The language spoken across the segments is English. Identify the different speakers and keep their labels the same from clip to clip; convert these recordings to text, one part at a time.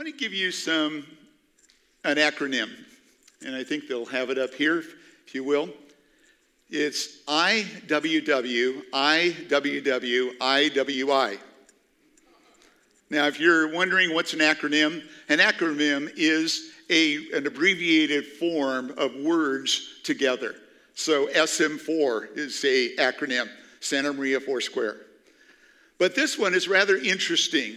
Speaker 1: want to give you some an acronym, and I think they'll have it up here, if you will. It's IWW, IWW, IWI. Now, if you're wondering what's an acronym, an acronym is a, an abbreviated form of words together. So SM4 is a acronym, Santa Maria Foursquare. But this one is rather interesting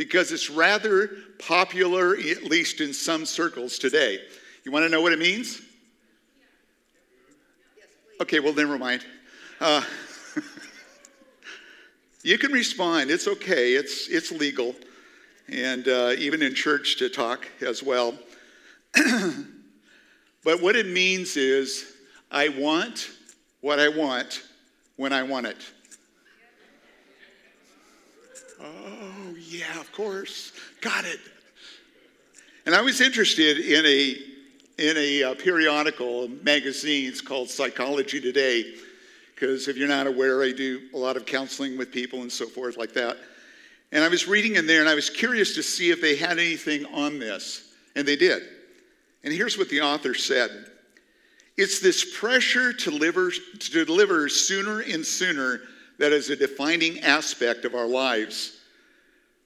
Speaker 1: because it's rather popular, at least in some circles today. You want to know what it means? Okay, well, never mind. Uh, you can respond. It's okay. It's, it's legal. And uh, even in church to talk as well. but what it means is I want what I want when I want it. Oh, yeah, of course. Got it. And I was interested in a, in a uh, periodical, magazines called Psychology Today, because if you're not aware, I do a lot of counseling with people and so forth like that. And I was reading in there and I was curious to see if they had anything on this. And they did. And here's what the author said It's this pressure to deliver, to deliver sooner and sooner that is a defining aspect of our lives.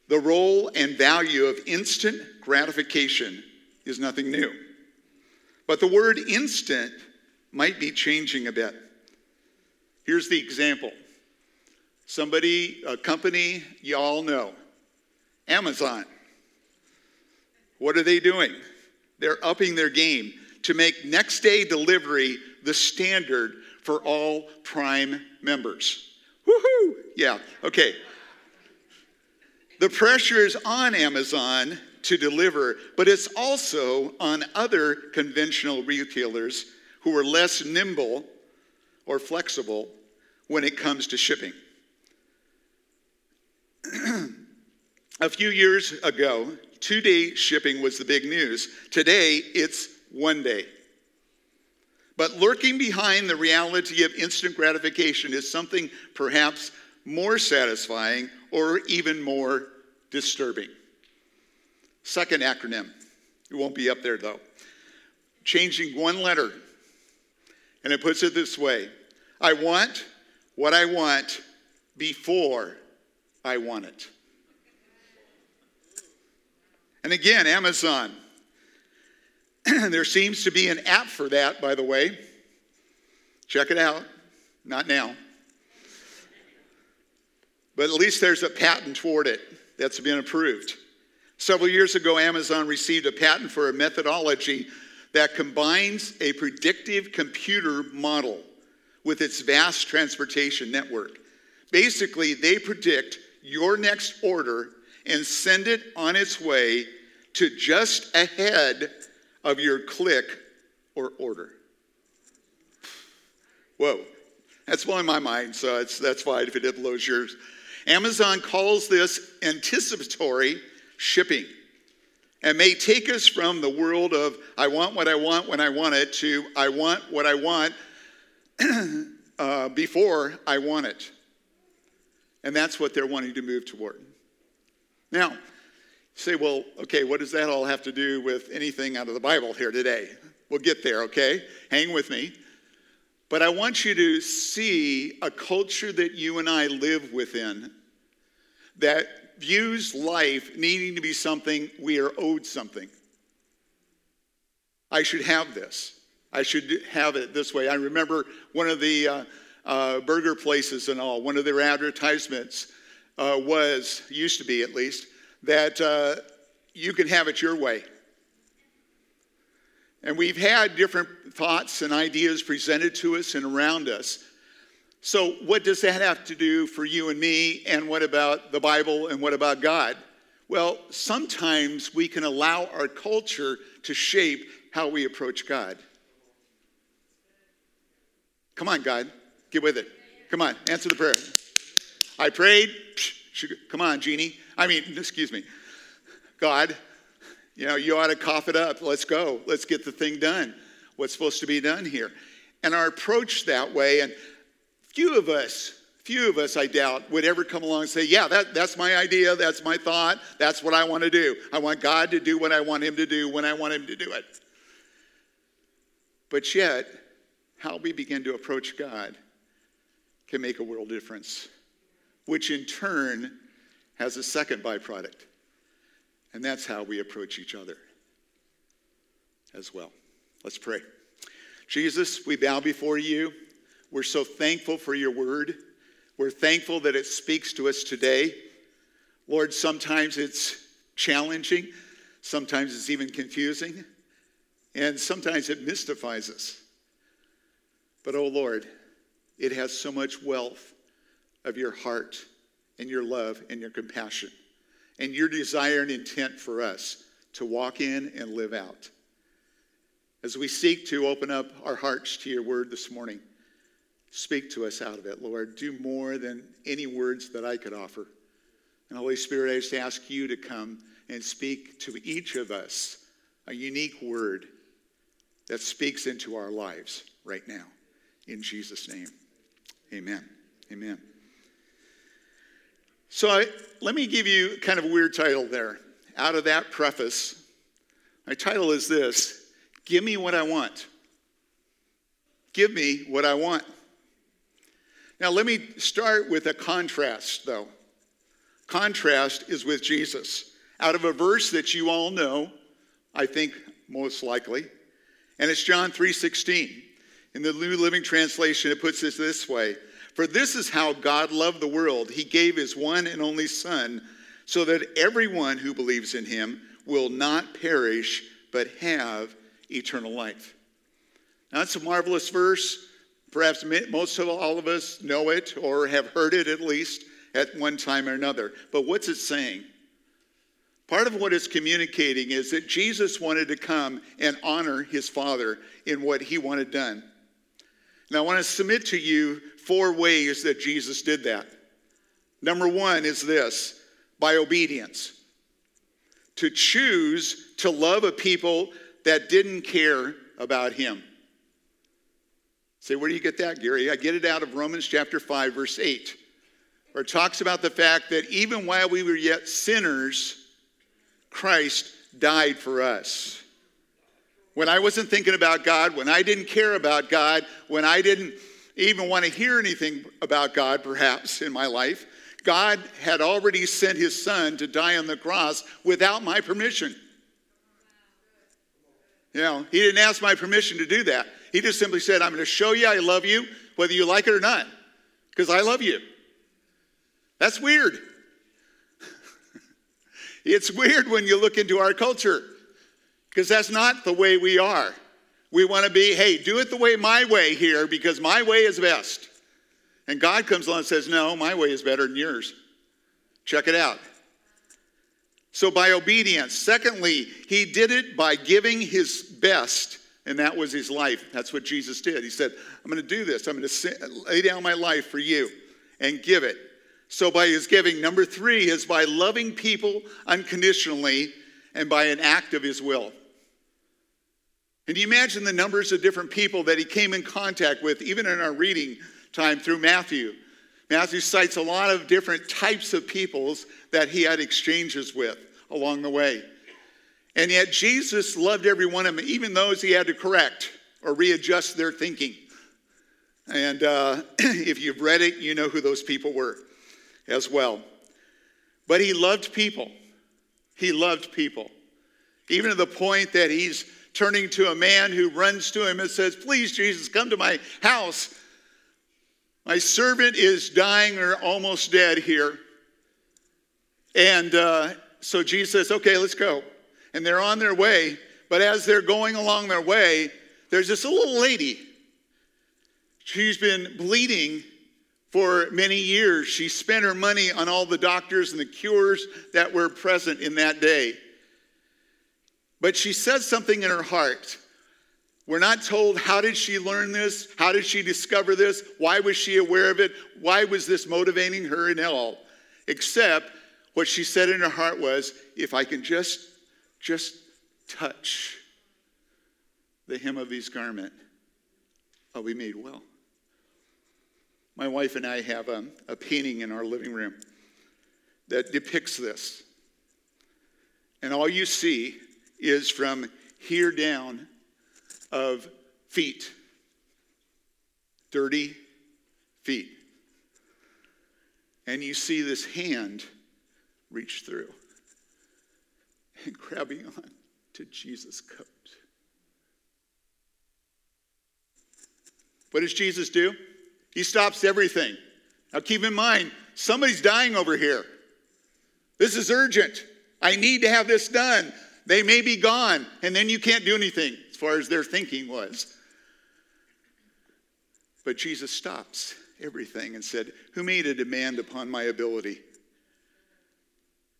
Speaker 1: The role and value of instant gratification is nothing new. But the word instant might be changing a bit. Here's the example somebody, a company you all know, Amazon. What are they doing? They're upping their game to make next day delivery the standard for all Prime members. Woohoo! Yeah, okay. The pressure is on Amazon to deliver, but it's also on other conventional retailers who are less nimble or flexible when it comes to shipping. A few years ago, two day shipping was the big news. Today, it's one day. But lurking behind the reality of instant gratification is something perhaps more satisfying or even more disturbing. Second acronym, it won't be up there though. Changing one letter, and it puts it this way I want what I want before I want it. And again, Amazon. there seems to be an app for that, by the way. Check it out. Not now. But at least there's a patent toward it that's been approved. Several years ago, Amazon received a patent for a methodology that combines a predictive computer model with its vast transportation network. Basically, they predict your next order and send it on its way to just ahead of your click or order. Whoa, that's blowing my mind, so that's fine if it blows yours. Amazon calls this anticipatory shipping and may take us from the world of I want what I want when I want it to I want what I want uh, before I want it. And that's what they're wanting to move toward. Now, say, well, okay, what does that all have to do with anything out of the Bible here today? We'll get there, okay? Hang with me. But I want you to see a culture that you and I live within that views life needing to be something we are owed something. I should have this. I should have it this way. I remember one of the uh, uh, burger places and all, one of their advertisements uh, was, used to be at least, that uh, you can have it your way. And we've had different thoughts and ideas presented to us and around us. So, what does that have to do for you and me? And what about the Bible? And what about God? Well, sometimes we can allow our culture to shape how we approach God. Come on, God, get with it. Come on, answer the prayer. I prayed. Come on, Jeannie. I mean, excuse me. God, you know, you ought to cough it up. Let's go. Let's get the thing done. What's supposed to be done here? And our approach that way, and few of us, Few of us, I doubt, would ever come along and say, Yeah, that, that's my idea, that's my thought, that's what I want to do. I want God to do what I want Him to do when I want Him to do it. But yet, how we begin to approach God can make a world difference, which in turn has a second byproduct, and that's how we approach each other as well. Let's pray. Jesus, we bow before you. We're so thankful for your word. We're thankful that it speaks to us today. Lord, sometimes it's challenging, sometimes it's even confusing, and sometimes it mystifies us. But, oh Lord, it has so much wealth of your heart and your love and your compassion and your desire and intent for us to walk in and live out. As we seek to open up our hearts to your word this morning, Speak to us out of it, Lord. Do more than any words that I could offer. And Holy Spirit, I just ask you to come and speak to each of us a unique word that speaks into our lives right now. In Jesus' name, amen. Amen. So I, let me give you kind of a weird title there. Out of that preface, my title is this Give me what I want. Give me what I want. Now, let me start with a contrast, though. Contrast is with Jesus. Out of a verse that you all know, I think most likely, and it's John 3:16. In the New Living Translation, it puts it this way: For this is how God loved the world. He gave his one and only Son, so that everyone who believes in him will not perish, but have eternal life. Now, that's a marvelous verse. Perhaps most of all of us know it or have heard it at least at one time or another. But what's it saying? Part of what it's communicating is that Jesus wanted to come and honor his Father in what he wanted done. Now, I want to submit to you four ways that Jesus did that. Number one is this by obedience. To choose to love a people that didn't care about him. Say, where do you get that, Gary? I get it out of Romans chapter 5, verse 8, where it talks about the fact that even while we were yet sinners, Christ died for us. When I wasn't thinking about God, when I didn't care about God, when I didn't even want to hear anything about God, perhaps, in my life, God had already sent his son to die on the cross without my permission. You know, he didn't ask my permission to do that. He just simply said, I'm going to show you I love you, whether you like it or not, because I love you. That's weird. it's weird when you look into our culture, because that's not the way we are. We want to be, hey, do it the way my way here, because my way is best. And God comes along and says, no, my way is better than yours. Check it out. So, by obedience. Secondly, he did it by giving his best and that was his life. That's what Jesus did. He said, I'm going to do this. I'm going to lay down my life for you and give it. So, by his giving, number three is by loving people unconditionally and by an act of his will. And you imagine the numbers of different people that he came in contact with, even in our reading time through Matthew. Matthew cites a lot of different types of peoples that he had exchanges with along the way. And yet Jesus loved every one of them, even those he had to correct or readjust their thinking. And uh, if you've read it, you know who those people were as well. But he loved people. He loved people. Even to the point that he's turning to a man who runs to him and says, Please, Jesus, come to my house. My servant is dying or almost dead here. And uh, so Jesus says, Okay, let's go and they're on their way. But as they're going along their way, there's this little lady. She's been bleeding for many years. She spent her money on all the doctors and the cures that were present in that day. But she says something in her heart. We're not told how did she learn this? How did she discover this? Why was she aware of it? Why was this motivating her in all? Except what she said in her heart was, if I can just just touch the hem of his garment, I'll be made well. My wife and I have a, a painting in our living room that depicts this. And all you see is from here down of feet, dirty feet. And you see this hand reach through and grabbing on to Jesus' coat. What does Jesus do? He stops everything. Now keep in mind, somebody's dying over here. This is urgent. I need to have this done. They may be gone, and then you can't do anything as far as their thinking was. But Jesus stops everything and said, Who made a demand upon my ability?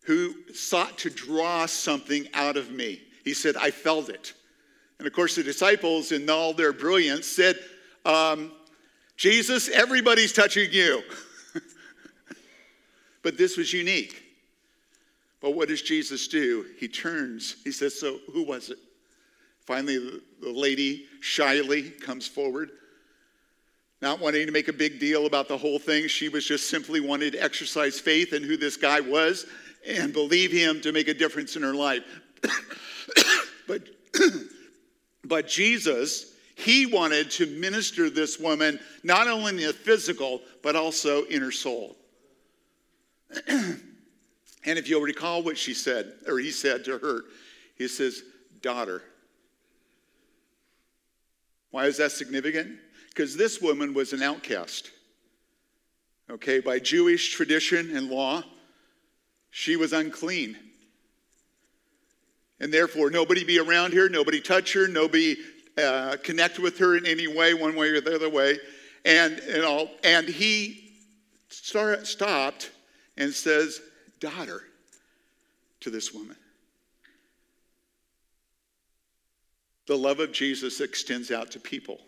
Speaker 1: Who sought to draw something out of me? He said, I felt it. And of course, the disciples, in all their brilliance, said, um, Jesus, everybody's touching you. but this was unique. But what does Jesus do? He turns. He says, So who was it? Finally, the lady shyly comes forward, not wanting to make a big deal about the whole thing. She was just simply wanting to exercise faith in who this guy was and believe him to make a difference in her life. but, but Jesus, he wanted to minister this woman not only in the physical, but also in her soul. and if you'll recall what she said, or he said to her, he says, Daughter. Why is that significant? Because this woman was an outcast. Okay, by Jewish tradition and law, she was unclean. And therefore, nobody be around her, nobody touch her, nobody uh, connect with her in any way, one way or the other way. And, and, all, and he start, stopped and says, Daughter, to this woman. The love of Jesus extends out to people,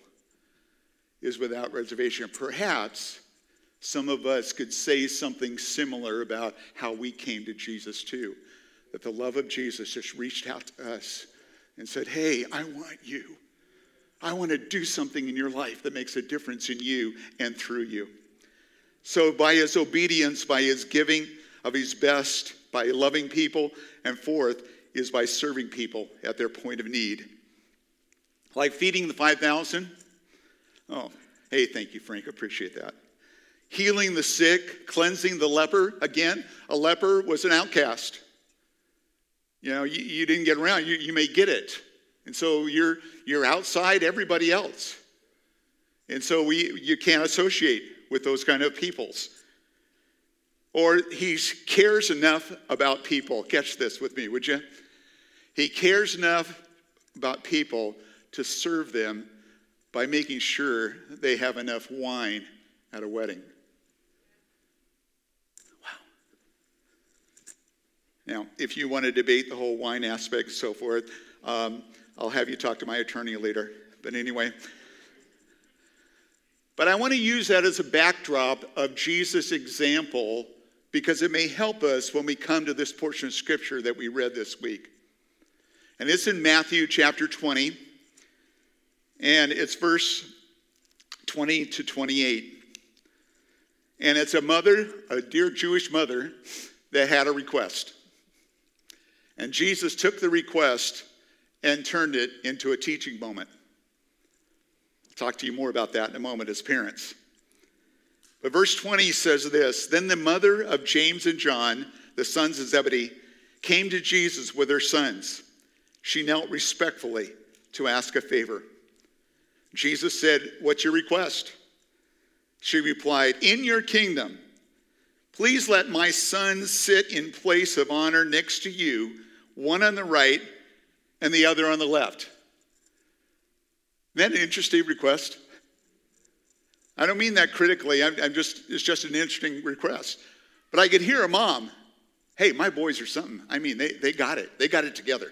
Speaker 1: is without reservation. Perhaps some of us could say something similar about how we came to Jesus too. That the love of Jesus just reached out to us and said, Hey, I want you. I want to do something in your life that makes a difference in you and through you. So, by his obedience, by his giving of his best, by loving people, and fourth is by serving people at their point of need. Like feeding the 5,000. Oh, hey, thank you, Frank. Appreciate that. Healing the sick, cleansing the leper. Again, a leper was an outcast. You know, you, you didn't get around, you, you may get it. And so you're, you're outside everybody else. And so we, you can't associate with those kind of peoples. Or he cares enough about people. Catch this with me, would you? He cares enough about people to serve them by making sure they have enough wine at a wedding. Wow. Now, if you want to debate the whole wine aspect and so forth, um, I'll have you talk to my attorney later. But anyway, but I want to use that as a backdrop of Jesus' example because it may help us when we come to this portion of scripture that we read this week. And it's in Matthew chapter 20, and it's verse 20 to 28. And it's a mother, a dear Jewish mother, that had a request. And Jesus took the request and turned it into a teaching moment. I'll talk to you more about that in a moment as parents. But verse 20 says this Then the mother of James and John, the sons of Zebedee, came to Jesus with her sons. She knelt respectfully to ask a favor. Jesus said, What's your request? She replied, In your kingdom, please let my sons sit in place of honor next to you, one on the right and the other on the left. Isn't that an interesting request? I don't mean that critically. I'm, I'm, just, it's just an interesting request. But I could hear a mom, hey, my boys are something. I mean, they, they got it. They got it together.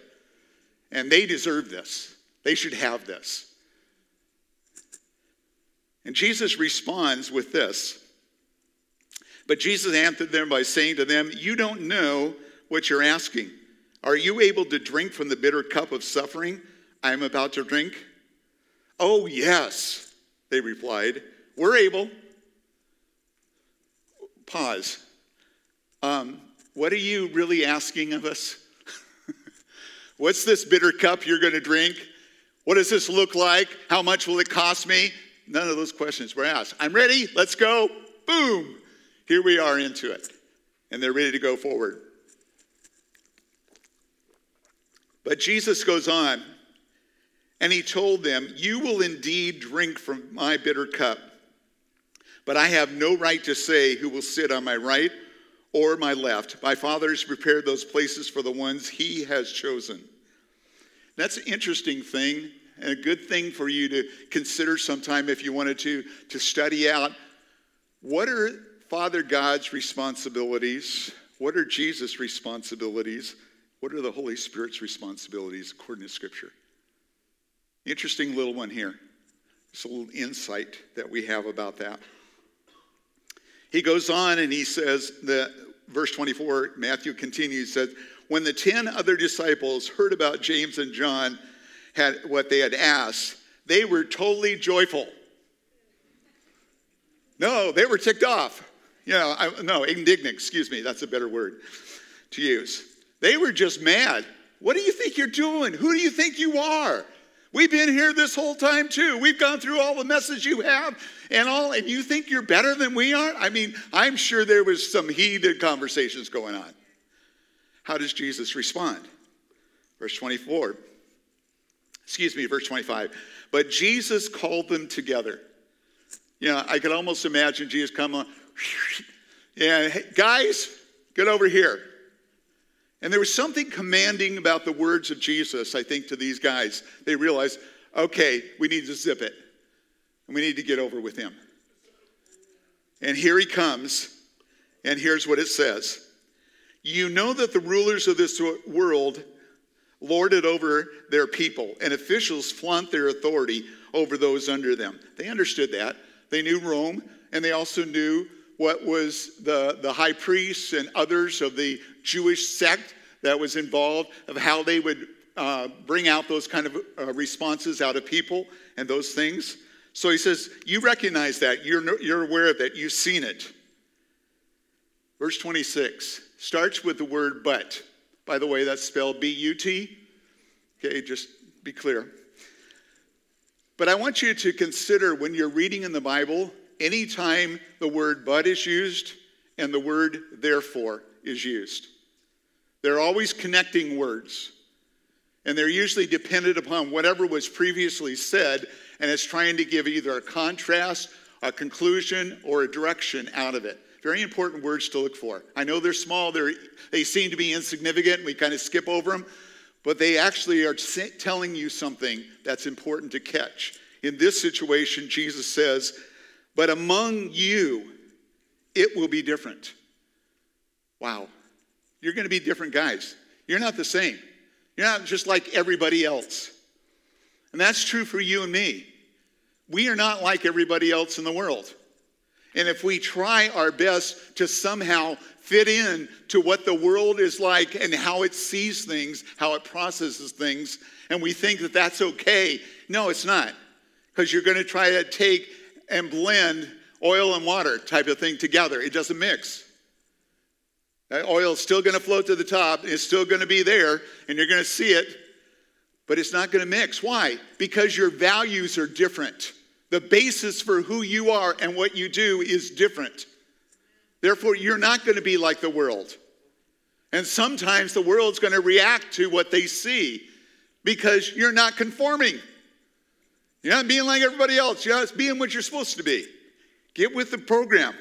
Speaker 1: And they deserve this. They should have this. And Jesus responds with this. But Jesus answered them by saying to them, You don't know what you're asking. Are you able to drink from the bitter cup of suffering I am about to drink? Oh, yes, they replied. We're able. pause. Um, what are you really asking of us? What's this bitter cup you're going to drink? What does this look like? How much will it cost me? None of those questions were asked. I'm ready. Let's go. Boom. Here we are into it. And they're ready to go forward. But Jesus goes on and he told them, You will indeed drink from my bitter cup, but I have no right to say who will sit on my right or my left. My Father has prepared those places for the ones he has chosen. That's an interesting thing and a good thing for you to consider sometime if you wanted to, to study out what are Father God's responsibilities? What are Jesus' responsibilities? What are the Holy Spirit's responsibilities according to Scripture? Interesting little one here. Just a little insight that we have about that. He goes on and he says that verse 24, Matthew continues, says, When the ten other disciples heard about James and John had what they had asked, they were totally joyful. No, they were ticked off. You know, I, no, indignant, excuse me, that's a better word to use. They were just mad. What do you think you're doing? Who do you think you are? We've been here this whole time too. We've gone through all the messes you have and all, and you think you're better than we are? I mean, I'm sure there was some heated conversations going on. How does Jesus respond? Verse 24. Excuse me, verse 25. But Jesus called them together. You know, I could almost imagine Jesus come on. Yeah, hey, guys, get over here. And there was something commanding about the words of Jesus, I think, to these guys. They realized, okay, we need to zip it. And we need to get over with him. And here he comes. And here's what it says You know that the rulers of this world lord it over their people, and officials flaunt their authority over those under them. They understood that. They knew Rome, and they also knew what was the, the high priests and others of the Jewish sect that was involved, of how they would uh, bring out those kind of uh, responses out of people and those things. So he says, You recognize that. You're, you're aware of it. You've seen it. Verse 26 starts with the word but. By the way, that's spelled B U T. Okay, just be clear. But I want you to consider when you're reading in the Bible, anytime the word but is used and the word therefore is used. They're always connecting words. And they're usually dependent upon whatever was previously said, and it's trying to give either a contrast, a conclusion, or a direction out of it. Very important words to look for. I know they're small, they're, they seem to be insignificant, we kind of skip over them, but they actually are telling you something that's important to catch. In this situation, Jesus says, But among you, it will be different. Wow. You're going to be different guys. You're not the same. You're not just like everybody else. And that's true for you and me. We are not like everybody else in the world. And if we try our best to somehow fit in to what the world is like and how it sees things, how it processes things, and we think that that's okay, no, it's not. Because you're going to try to take and blend oil and water type of thing together. It doesn't mix. That oil is still going to float to the top, it's still going to be there, and you're going to see it, but it's not going to mix. Why? Because your values are different. The basis for who you are and what you do is different. Therefore, you're not going to be like the world. And sometimes the world's going to react to what they see because you're not conforming. You're not being like everybody else. You're not being what you're supposed to be. Get with the program.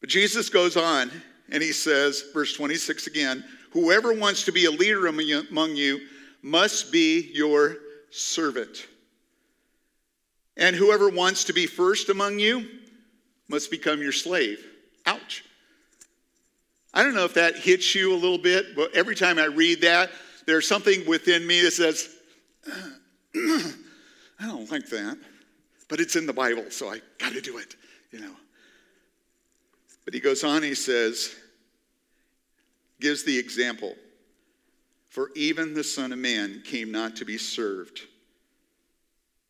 Speaker 1: But Jesus goes on and he says, verse 26 again, whoever wants to be a leader among you must be your servant. And whoever wants to be first among you must become your slave. Ouch. I don't know if that hits you a little bit, but every time I read that, there's something within me that says, I don't like that. But it's in the Bible, so I got to do it, you know. But he goes on, he says, gives the example For even the Son of Man came not to be served,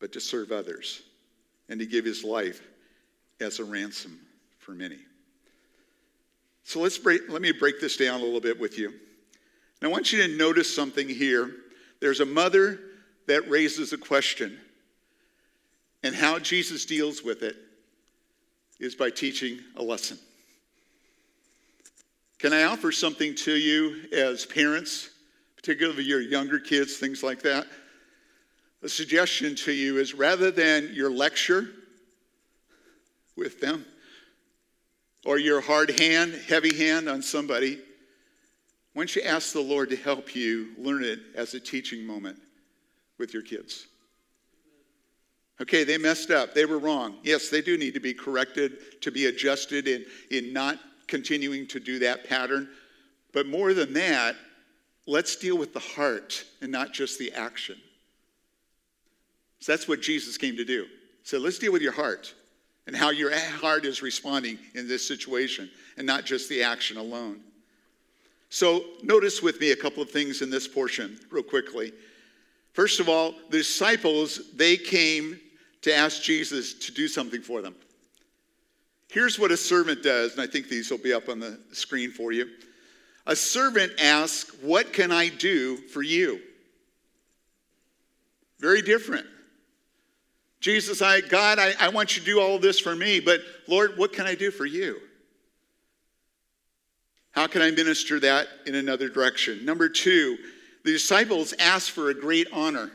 Speaker 1: but to serve others, and to give his life as a ransom for many. So let's break, let me break this down a little bit with you. Now, I want you to notice something here. There's a mother that raises a question, and how Jesus deals with it is by teaching a lesson. Can I offer something to you as parents, particularly your younger kids, things like that? A suggestion to you is rather than your lecture with them or your hard hand, heavy hand on somebody, why don't you ask the Lord to help you learn it as a teaching moment with your kids? Okay, they messed up. They were wrong. Yes, they do need to be corrected, to be adjusted in, in not continuing to do that pattern. But more than that, let's deal with the heart and not just the action. So that's what Jesus came to do. So let's deal with your heart and how your heart is responding in this situation and not just the action alone. So notice with me a couple of things in this portion, real quickly. First of all, the disciples, they came to ask Jesus to do something for them. Here's what a servant does, and I think these will be up on the screen for you. A servant asks, What can I do for you? Very different. Jesus, I, God, I, I want you to do all this for me, but Lord, what can I do for you? How can I minister that in another direction? Number two, the disciples ask for a great honor.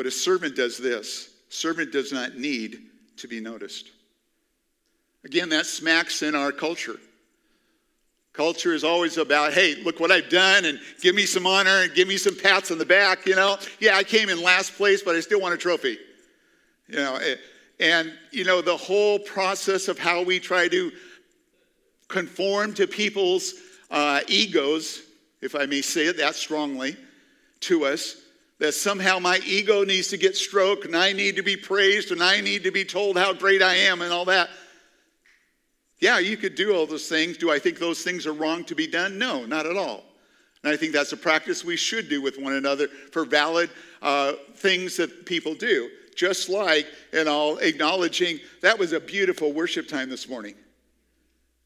Speaker 1: But a servant does this servant does not need to be noticed. Again, that smacks in our culture. Culture is always about, hey, look what I've done and give me some honor and give me some pats on the back, you know. Yeah, I came in last place, but I still want a trophy. You know, eh, and you know, the whole process of how we try to conform to people's uh, egos, if I may say it that strongly, to us, that somehow my ego needs to get stroked and I need to be praised and I need to be told how great I am and all that. Yeah, you could do all those things. Do I think those things are wrong to be done? No, not at all. And I think that's a practice we should do with one another for valid uh, things that people do. Just like, and all acknowledging that was a beautiful worship time this morning.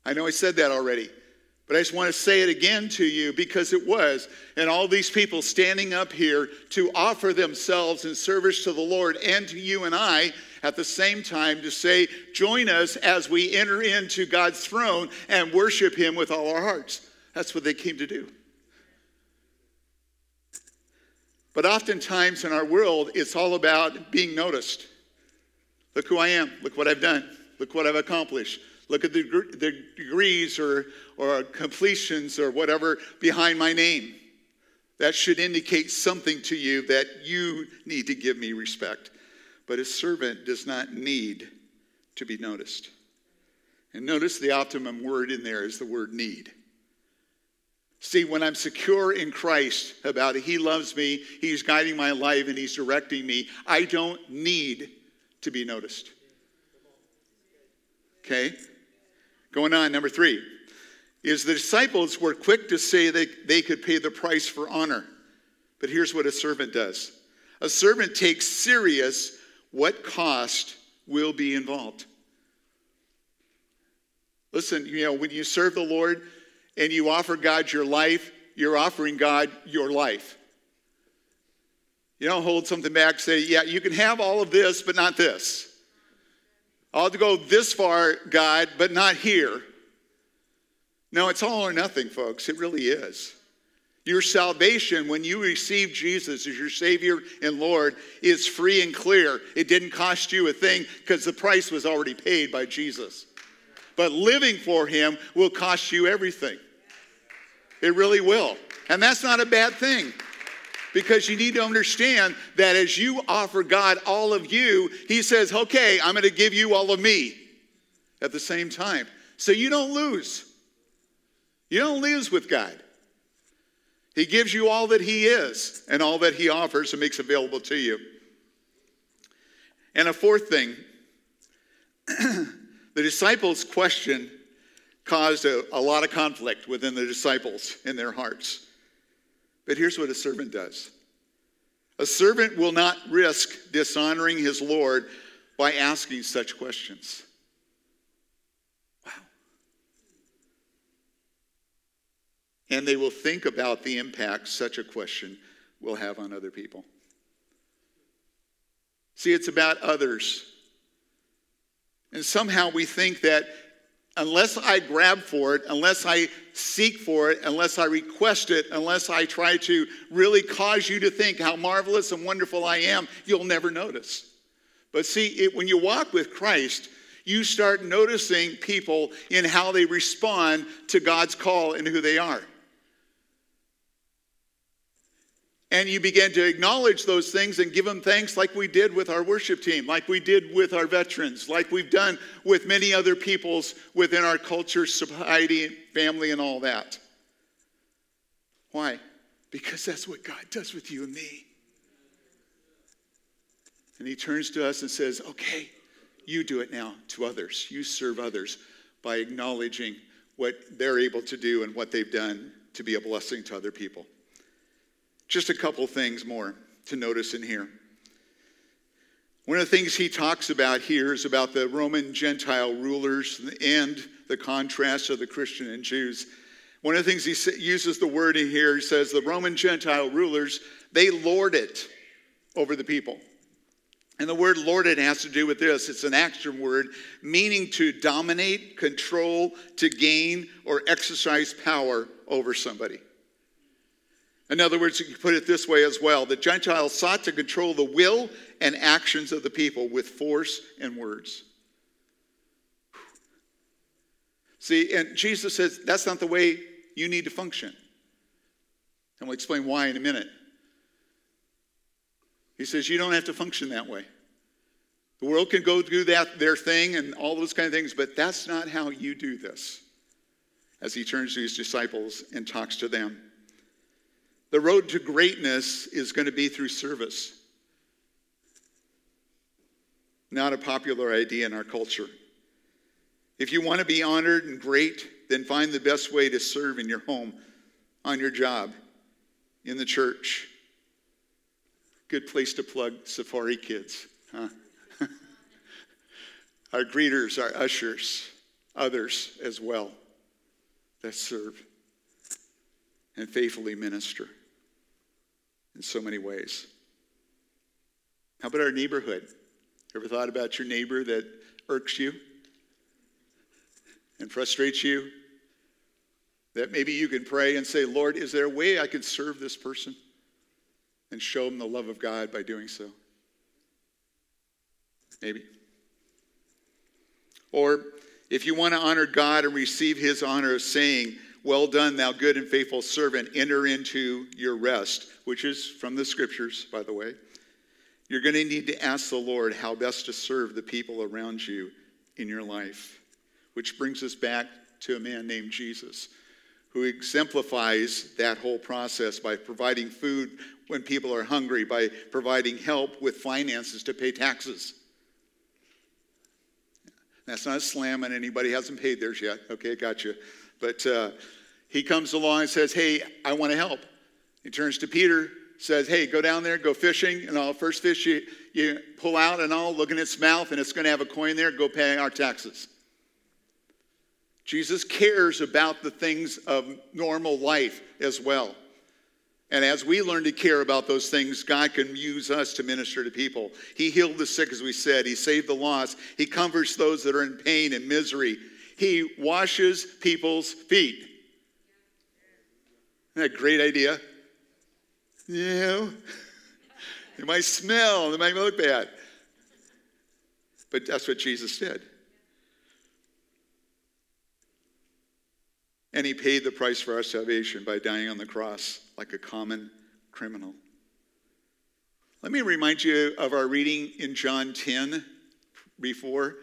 Speaker 1: I know I said that already. But I just want to say it again to you because it was. And all these people standing up here to offer themselves in service to the Lord and to you and I at the same time to say, join us as we enter into God's throne and worship Him with all our hearts. That's what they came to do. But oftentimes in our world, it's all about being noticed. Look who I am. Look what I've done. Look what I've accomplished. Look at the, the degrees or, or completions or whatever behind my name. That should indicate something to you that you need to give me respect. But a servant does not need to be noticed. And notice the optimum word in there is the word need. See, when I'm secure in Christ about it, He loves me, He's guiding my life, and He's directing me, I don't need to be noticed. Okay? Going on, number three is the disciples were quick to say that they could pay the price for honor. But here's what a servant does a servant takes serious what cost will be involved. Listen, you know, when you serve the Lord and you offer God your life, you're offering God your life. You don't hold something back, say, yeah, you can have all of this, but not this. I'll go this far, God, but not here. No, it's all or nothing, folks. It really is. Your salvation, when you receive Jesus as your Savior and Lord, is free and clear. It didn't cost you a thing because the price was already paid by Jesus. But living for Him will cost you everything. It really will. And that's not a bad thing because you need to understand that as you offer God all of you, He says, okay, I'm going to give you all of me at the same time. So you don't lose. You don't lose with God. He gives you all that He is and all that He offers and makes available to you. And a fourth thing the disciples' question caused a, a lot of conflict within the disciples in their hearts. But here's what a servant does a servant will not risk dishonoring his Lord by asking such questions. Wow. And they will think about the impact such a question will have on other people. See, it's about others. And somehow we think that unless I grab for it, unless I seek for it, unless I request it, unless I try to really cause you to think how marvelous and wonderful I am, you'll never notice. But see, it, when you walk with Christ, you start noticing people in how they respond to God's call and who they are. And you begin to acknowledge those things and give them thanks like we did with our worship team, like we did with our veterans, like we've done with many other peoples within our culture, society, family, and all that. Why? Because that's what God does with you and me. And He turns to us and says, Okay, you do it now to others. You serve others by acknowledging what they're able to do and what they've done to be a blessing to other people. Just a couple things more to notice in here. One of the things he talks about here is about the Roman Gentile rulers and the contrast of the Christian and Jews. One of the things he uses the word in here, he says the Roman Gentile rulers, they lord it over the people. And the word lorded has to do with this. It's an action word meaning to dominate, control, to gain, or exercise power over somebody. In other words, you can put it this way as well the Gentiles sought to control the will and actions of the people with force and words. See, and Jesus says that's not the way you need to function. And we'll explain why in a minute. He says you don't have to function that way. The world can go do that their thing and all those kind of things, but that's not how you do this. As he turns to his disciples and talks to them. The road to greatness is going to be through service. Not a popular idea in our culture. If you want to be honored and great, then find the best way to serve in your home, on your job, in the church. Good place to plug Safari Kids, huh? our greeters, our ushers, others as well that serve and faithfully minister in so many ways. How about our neighborhood? Ever thought about your neighbor that irks you and frustrates you? That maybe you can pray and say, Lord, is there a way I could serve this person and show them the love of God by doing so? Maybe. Or if you want to honor God and receive his honor of saying, Well done, thou good and faithful servant, enter into your rest which is from the scriptures, by the way, you're going to need to ask the Lord how best to serve the people around you in your life. Which brings us back to a man named Jesus, who exemplifies that whole process by providing food when people are hungry, by providing help with finances to pay taxes. That's not a slam on anybody hasn't paid theirs yet. Okay, got you. But uh, he comes along and says, Hey, I want to help. He turns to Peter, says, Hey, go down there, go fishing, and I'll first fish you, you pull out and all, look in its mouth, and it's going to have a coin there, go pay our taxes. Jesus cares about the things of normal life as well. And as we learn to care about those things, God can use us to minister to people. He healed the sick, as we said. He saved the lost. He comforts those that are in pain and misery. He washes people's feet. Isn't that a great idea? You know, it might smell, it might look bad. But that's what Jesus did. And he paid the price for our salvation by dying on the cross like a common criminal. Let me remind you of our reading in John 10 before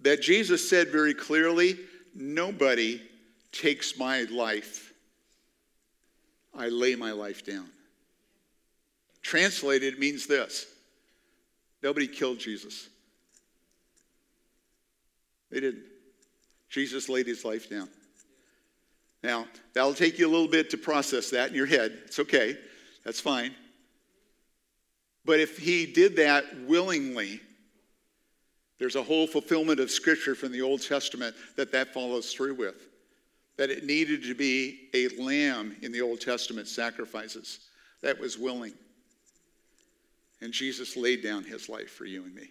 Speaker 1: that Jesus said very clearly, Nobody takes my life. I lay my life down. Translated means this nobody killed Jesus. They didn't. Jesus laid his life down. Now, that'll take you a little bit to process that in your head. It's okay, that's fine. But if he did that willingly, there's a whole fulfillment of scripture from the Old Testament that that follows through with. that it needed to be a lamb in the Old Testament sacrifices that was willing. And Jesus laid down his life for you and me.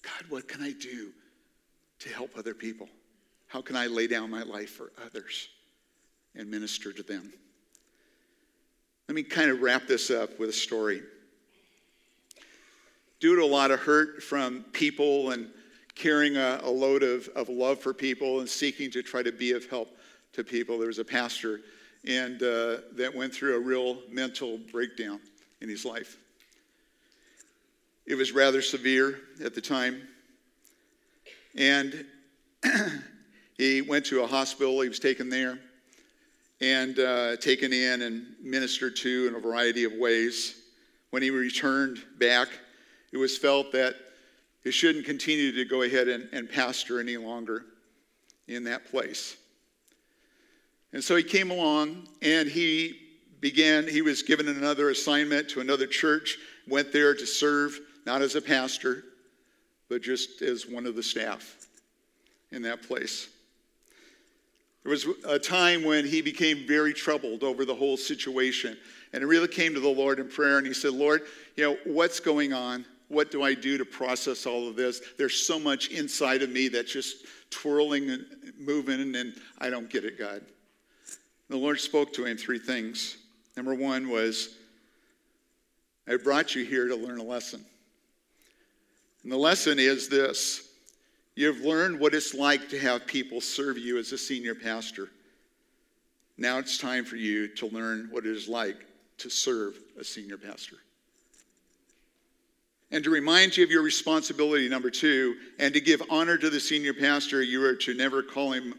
Speaker 1: God, what can I do to help other people? How can I lay down my life for others and minister to them? Let me kind of wrap this up with a story. Due to a lot of hurt from people and carrying a, a load of, of love for people and seeking to try to be of help to people. There was a pastor and uh, that went through a real mental breakdown in his life. It was rather severe at the time. And he went to a hospital. He was taken there and uh, taken in and ministered to in a variety of ways. When he returned back, it was felt that he shouldn't continue to go ahead and, and pastor any longer in that place. And so he came along and he began, he was given another assignment to another church, went there to serve, not as a pastor, but just as one of the staff in that place. There was a time when he became very troubled over the whole situation. And he really came to the Lord in prayer and he said, Lord, you know, what's going on? What do I do to process all of this? There's so much inside of me that's just twirling and moving, and I don't get it, God. The Lord spoke to him three things. Number one was, I brought you here to learn a lesson. And the lesson is this You've learned what it's like to have people serve you as a senior pastor. Now it's time for you to learn what it is like to serve a senior pastor and to remind you of your responsibility, number two, and to give honor to the senior pastor, you are to never call him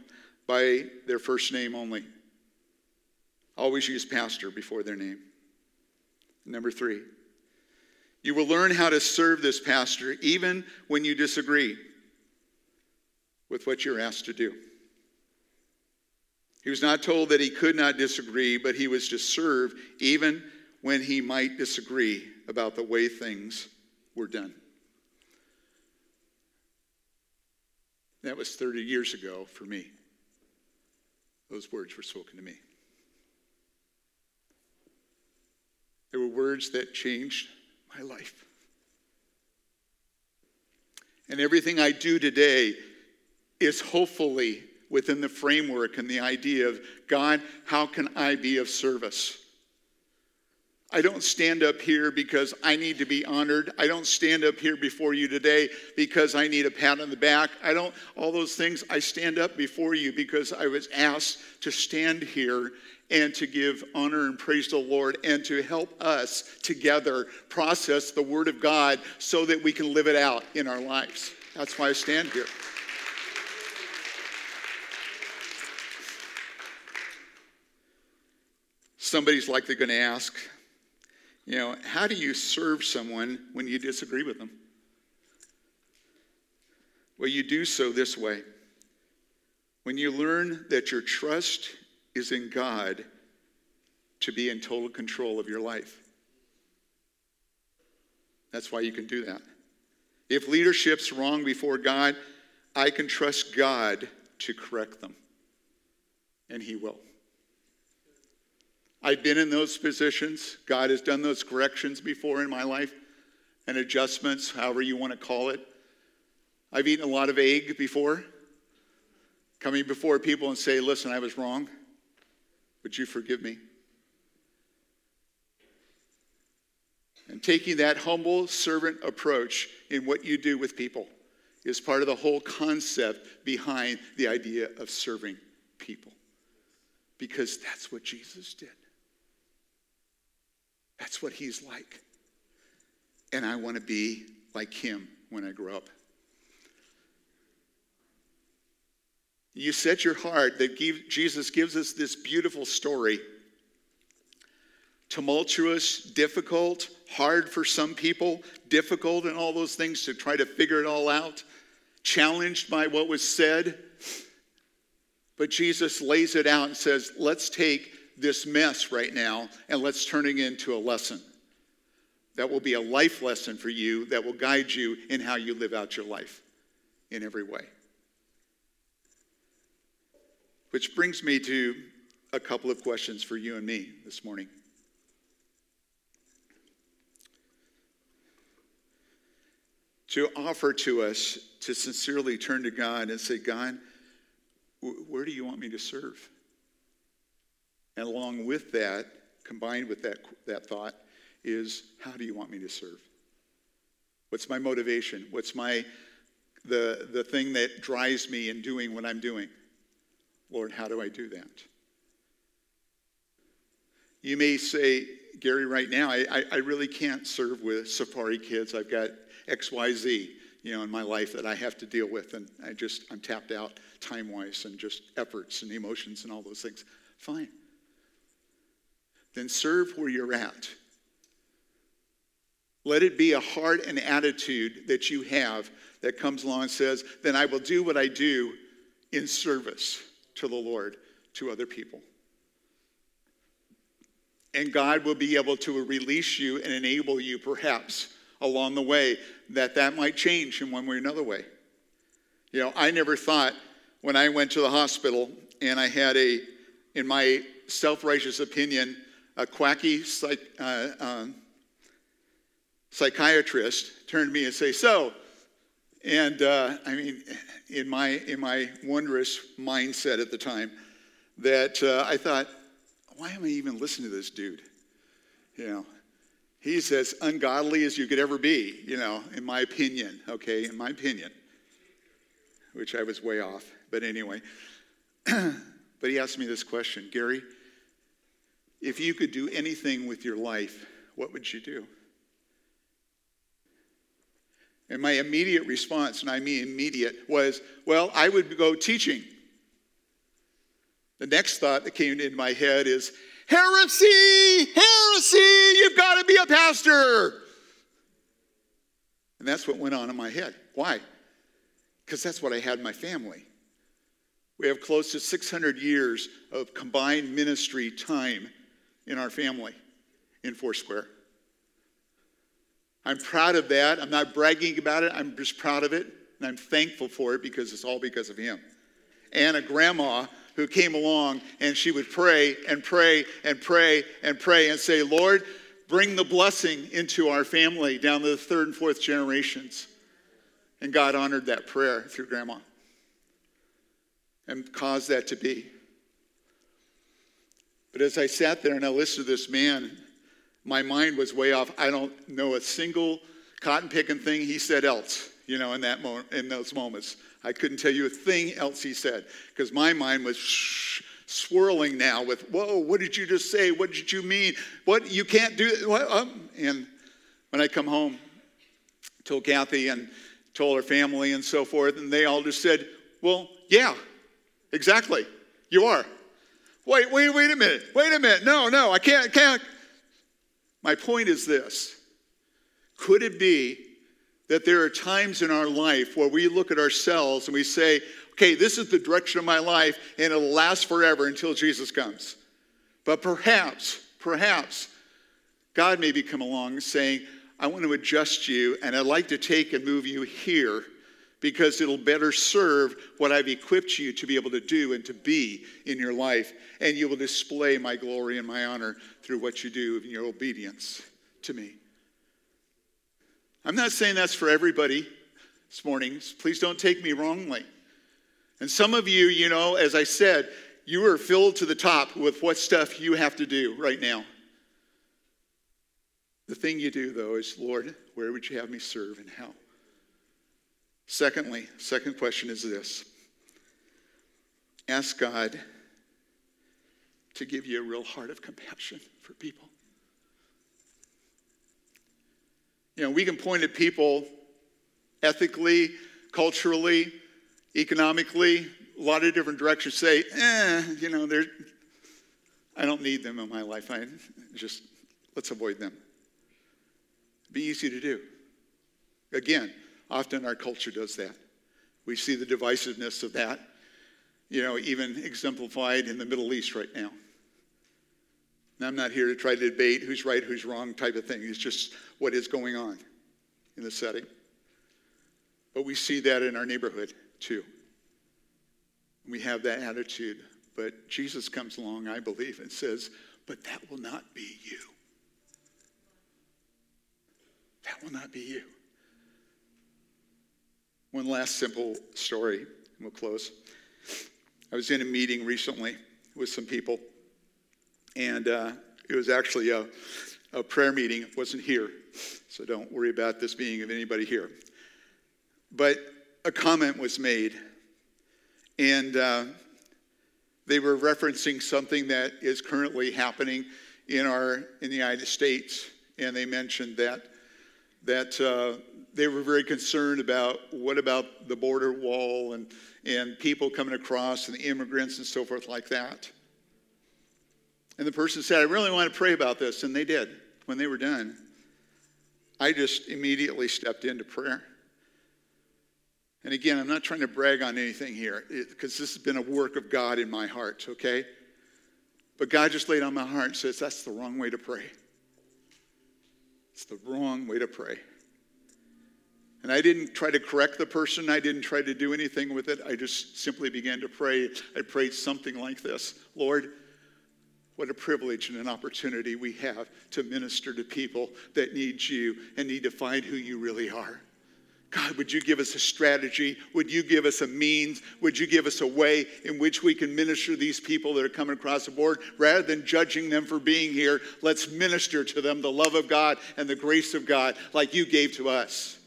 Speaker 1: by their first name only. Always use pastor before their name. Number three, you will learn how to serve this pastor even when you disagree with what you're asked to do. He was not told that he could not disagree, but he was to serve even when he might disagree about the way things we're done. That was 30 years ago for me. Those words were spoken to me. They were words that changed my life. And everything I do today is hopefully within the framework and the idea of God, how can I be of service? I don't stand up here because I need to be honored. I don't stand up here before you today because I need a pat on the back. I don't, all those things. I stand up before you because I was asked to stand here and to give honor and praise to the Lord and to help us together process the Word of God so that we can live it out in our lives. That's why I stand here. Somebody's likely going to ask, you know, how do you serve someone when you disagree with them? Well, you do so this way. When you learn that your trust is in God to be in total control of your life. That's why you can do that. If leadership's wrong before God, I can trust God to correct them, and He will. I've been in those positions. God has done those corrections before in my life and adjustments, however you want to call it. I've eaten a lot of egg before, coming before people and say, Listen, I was wrong. Would you forgive me? And taking that humble servant approach in what you do with people is part of the whole concept behind the idea of serving people. Because that's what Jesus did. That's what he's like. And I want to be like him when I grow up. You set your heart that Jesus gives us this beautiful story. Tumultuous, difficult, hard for some people, difficult and all those things to try to figure it all out, challenged by what was said. But Jesus lays it out and says, let's take this mess right now and let's turn it into a lesson. That will be a life lesson for you that will guide you in how you live out your life in every way. Which brings me to a couple of questions for you and me this morning. To offer to us to sincerely turn to God and say, God, where do you want me to serve? And along with that, combined with that, that thought, is how do you want me to serve? What's my motivation? What's my the, the thing that drives me in doing what I'm doing? Lord, how do I do that? You may say, Gary, right now, I, I, I really can't serve with safari kids. I've got XYZ, you know, in my life that I have to deal with, and I just, I'm tapped out time wise and just efforts and emotions and all those things. Fine. Then serve where you're at. Let it be a heart and attitude that you have that comes along and says, then I will do what I do in service to the Lord, to other people. And God will be able to release you and enable you, perhaps, along the way, that that might change in one way or another way. You know, I never thought when I went to the hospital and I had a, in my self righteous opinion, a quacky psych, uh, um, psychiatrist turn to me and say, So, and uh, I mean, in my, in my wondrous mindset at the time, that uh, I thought, why am I even listening to this dude? You know, he's as ungodly as you could ever be, you know, in my opinion, okay, in my opinion, which I was way off. But anyway, but he asked me this question Gary, if you could do anything with your life, what would you do? And my immediate response, and I mean immediate, was, well, I would go teaching. The next thought that came into my head is, heresy, heresy, you've got to be a pastor. And that's what went on in my head. Why? Because that's what I had in my family. We have close to 600 years of combined ministry time in our family in Foursquare. I'm proud of that. I'm not bragging about it. I'm just proud of it. And I'm thankful for it because it's all because of him. And a grandma who came along and she would pray and pray and pray and pray and say, Lord, bring the blessing into our family down to the third and fourth generations. And God honored that prayer through grandma and caused that to be. But as I sat there and I listened to this man my mind was way off. I don't know a single cotton picking thing he said else, you know, in that moment, in those moments. I couldn't tell you a thing else he said because my mind was swirling now with, whoa, what did you just say? What did you mean? What, you can't do? Um, and when I come home, told Kathy and told her family and so forth, and they all just said, well, yeah, exactly, you are. Wait, wait, wait a minute. Wait a minute. No, no, I can't, can't, my point is this Could it be that there are times in our life where we look at ourselves and we say, okay, this is the direction of my life and it'll last forever until Jesus comes? But perhaps, perhaps, God may be come along saying, I want to adjust you and I'd like to take and move you here because it'll better serve what I've equipped you to be able to do and to be in your life. And you will display my glory and my honor through what you do in your obedience to me. I'm not saying that's for everybody this morning. Please don't take me wrongly. And some of you, you know, as I said, you are filled to the top with what stuff you have to do right now. The thing you do, though, is Lord, where would you have me serve and how? Secondly, second question is this ask God to give you a real heart of compassion for people. You know, we can point at people ethically, culturally, economically, a lot of different directions, say, eh, you know, they're, I don't need them in my life. I just, let's avoid them. Be easy to do. Again, Often our culture does that. We see the divisiveness of that, you know, even exemplified in the Middle East right now. And I'm not here to try to debate who's right, who's wrong type of thing. It's just what is going on in the setting. But we see that in our neighborhood too. We have that attitude. But Jesus comes along, I believe, and says, But that will not be you. That will not be you. One last simple story, and we'll close. I was in a meeting recently with some people, and uh, it was actually a, a prayer meeting. It wasn't here, so don't worry about this being of anybody here. But a comment was made, and uh, they were referencing something that is currently happening in our in the United States, and they mentioned that that uh, they were very concerned about what about the border wall and, and people coming across and the immigrants and so forth like that. And the person said, I really want to pray about this. And they did. When they were done, I just immediately stepped into prayer. And again, I'm not trying to brag on anything here because this has been a work of God in my heart, okay? But God just laid on my heart and says, that's the wrong way to pray. It's the wrong way to pray. And I didn't try to correct the person. I didn't try to do anything with it. I just simply began to pray. I prayed something like this Lord, what a privilege and an opportunity we have to minister to people that need you and need to find who you really are. God, would you give us a strategy? Would you give us a means? Would you give us a way in which we can minister these people that are coming across the board? Rather than judging them for being here, let's minister to them the love of God and the grace of God like you gave to us.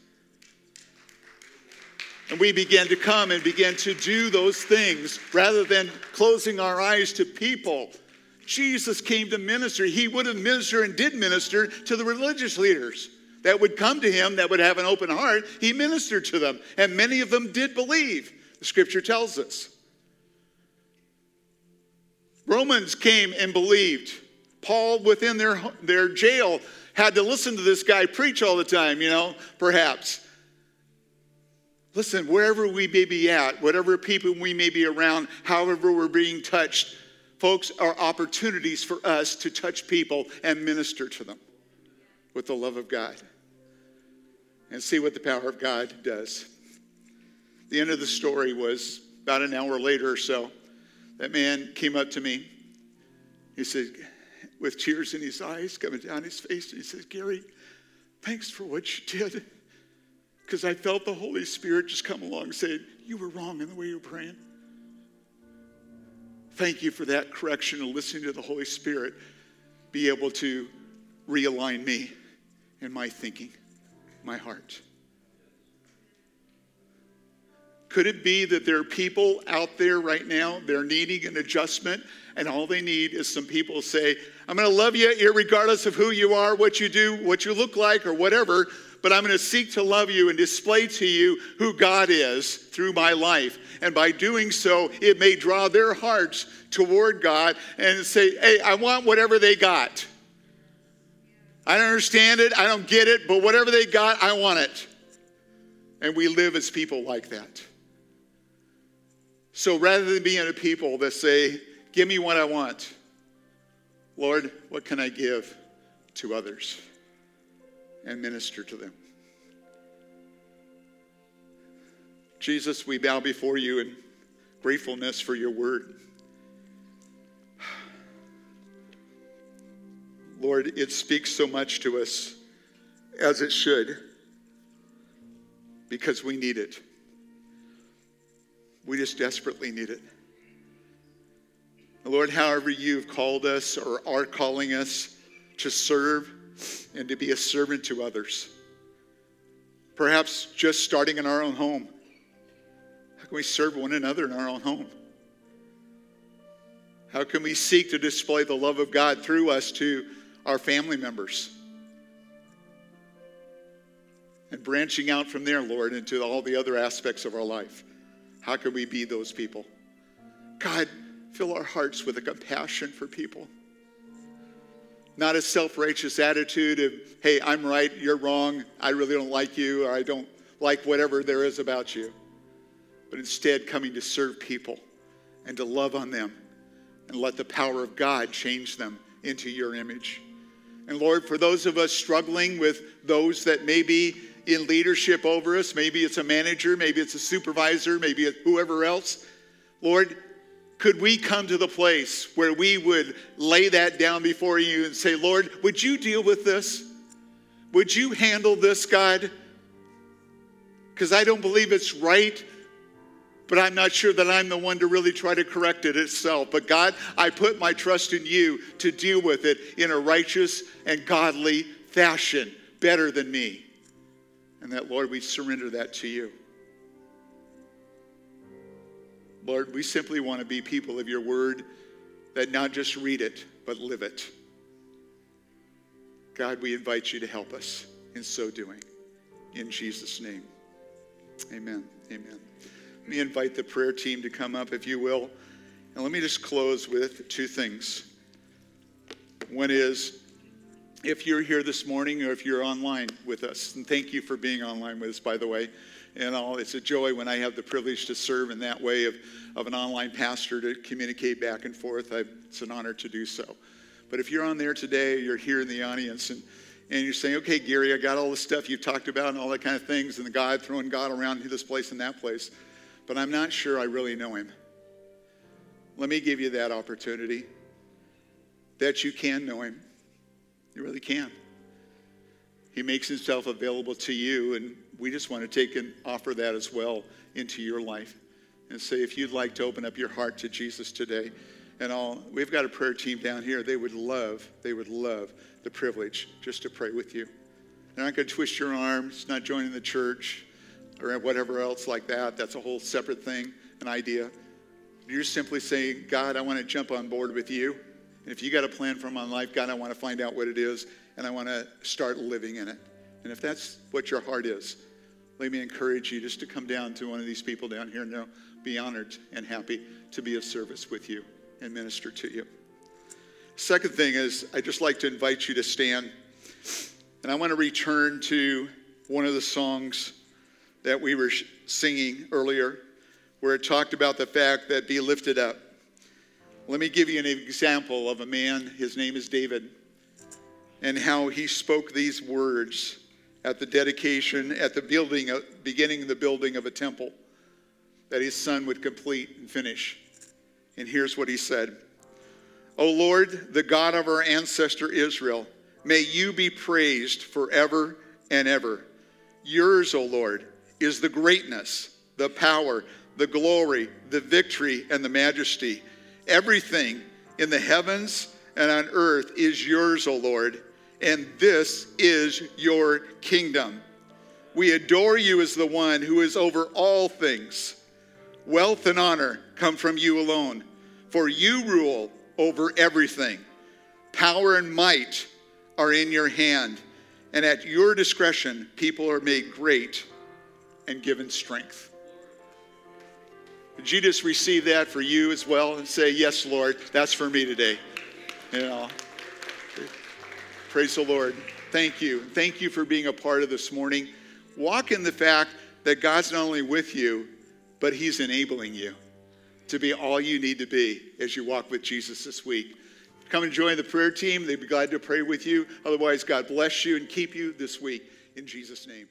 Speaker 1: And we began to come and begin to do those things rather than closing our eyes to people. Jesus came to minister. He would have ministered and did minister to the religious leaders that would come to him, that would have an open heart, he ministered to them. And many of them did believe, the scripture tells us. Romans came and believed. Paul, within their, their jail, had to listen to this guy preach all the time, you know, perhaps. Listen, wherever we may be at, whatever people we may be around, however we're being touched, folks, are opportunities for us to touch people and minister to them with the love of God and see what the power of God does. The end of the story was about an hour later or so. That man came up to me. He said, with tears in his eyes coming down his face, he says, Gary, thanks for what you did. Because I felt the Holy Spirit just come along and say, You were wrong in the way you were praying. Thank you for that correction and listening to the Holy Spirit be able to realign me in my thinking, my heart. Could it be that there are people out there right now, they're needing an adjustment, and all they need is some people say, I'm going to love you regardless of who you are, what you do, what you look like, or whatever, but I'm going to seek to love you and display to you who God is through my life. And by doing so, it may draw their hearts toward God and say, Hey, I want whatever they got. I don't understand it, I don't get it, but whatever they got, I want it. And we live as people like that. So rather than being a people that say, Give me what I want, Lord, what can I give to others? And minister to them. Jesus, we bow before you in gratefulness for your word. Lord, it speaks so much to us as it should because we need it. We just desperately need it. Lord, however you've called us or are calling us to serve and to be a servant to others, perhaps just starting in our own home. How can we serve one another in our own home? How can we seek to display the love of God through us to our family members. And branching out from there, Lord, into all the other aspects of our life. How can we be those people? God, fill our hearts with a compassion for people. Not a self righteous attitude of, hey, I'm right, you're wrong, I really don't like you, or I don't like whatever there is about you. But instead, coming to serve people and to love on them and let the power of God change them into your image. And Lord, for those of us struggling with those that may be in leadership over us, maybe it's a manager, maybe it's a supervisor, maybe it's whoever else, Lord, could we come to the place where we would lay that down before you and say, Lord, would you deal with this? Would you handle this, God? Because I don't believe it's right, but I'm not sure that I'm the one to really try to correct it itself. But God, I put my trust in you to deal with it in a righteous and godly fashion, better than me. And that, Lord, we surrender that to you. Lord, we simply want to be people of your word that not just read it, but live it. God, we invite you to help us in so doing. In Jesus' name. Amen. Amen. Let me invite the prayer team to come up, if you will. And let me just close with two things. One is, if you're here this morning or if you're online with us, and thank you for being online with us, by the way and all. It's a joy when I have the privilege to serve in that way of, of an online pastor to communicate back and forth. I, it's an honor to do so. But if you're on there today, you're here in the audience, and, and you're saying, okay, Gary, I got all the stuff you've talked about and all that kind of things, and the God throwing God around this place and that place, but I'm not sure I really know him. Let me give you that opportunity that you can know him. You really can. He makes himself available to you, and we just want to take and offer that as well into your life and say if you'd like to open up your heart to Jesus today and all we've got a prayer team down here they would love they would love the privilege just to pray with you they're not going to twist your arms not joining the church or whatever else like that that's a whole separate thing an idea you're simply saying god i want to jump on board with you and if you got a plan for my life god i want to find out what it is and i want to start living in it and if that's what your heart is let me encourage you just to come down to one of these people down here and they'll be honored and happy to be of service with you and minister to you. Second thing is, I'd just like to invite you to stand. And I want to return to one of the songs that we were singing earlier, where it talked about the fact that be lifted up. Let me give you an example of a man, his name is David, and how he spoke these words at the dedication, at the building, uh, beginning the building of a temple that his son would complete and finish. And here's what he said O Lord, the God of our ancestor Israel, may you be praised forever and ever. Yours, O Lord, is the greatness, the power, the glory, the victory, and the majesty. Everything in the heavens and on earth is yours, O Lord and this is your kingdom. We adore you as the one who is over all things. Wealth and honor come from you alone, for you rule over everything. Power and might are in your hand, and at your discretion, people are made great and given strength. Did you just receive that for you as well and say, Yes, Lord, that's for me today? You know. Praise the Lord. Thank you. Thank you for being a part of this morning. Walk in the fact that God's not only with you, but He's enabling you to be all you need to be as you walk with Jesus this week. Come and join the prayer team. They'd be glad to pray with you. Otherwise, God bless you and keep you this week. In Jesus' name.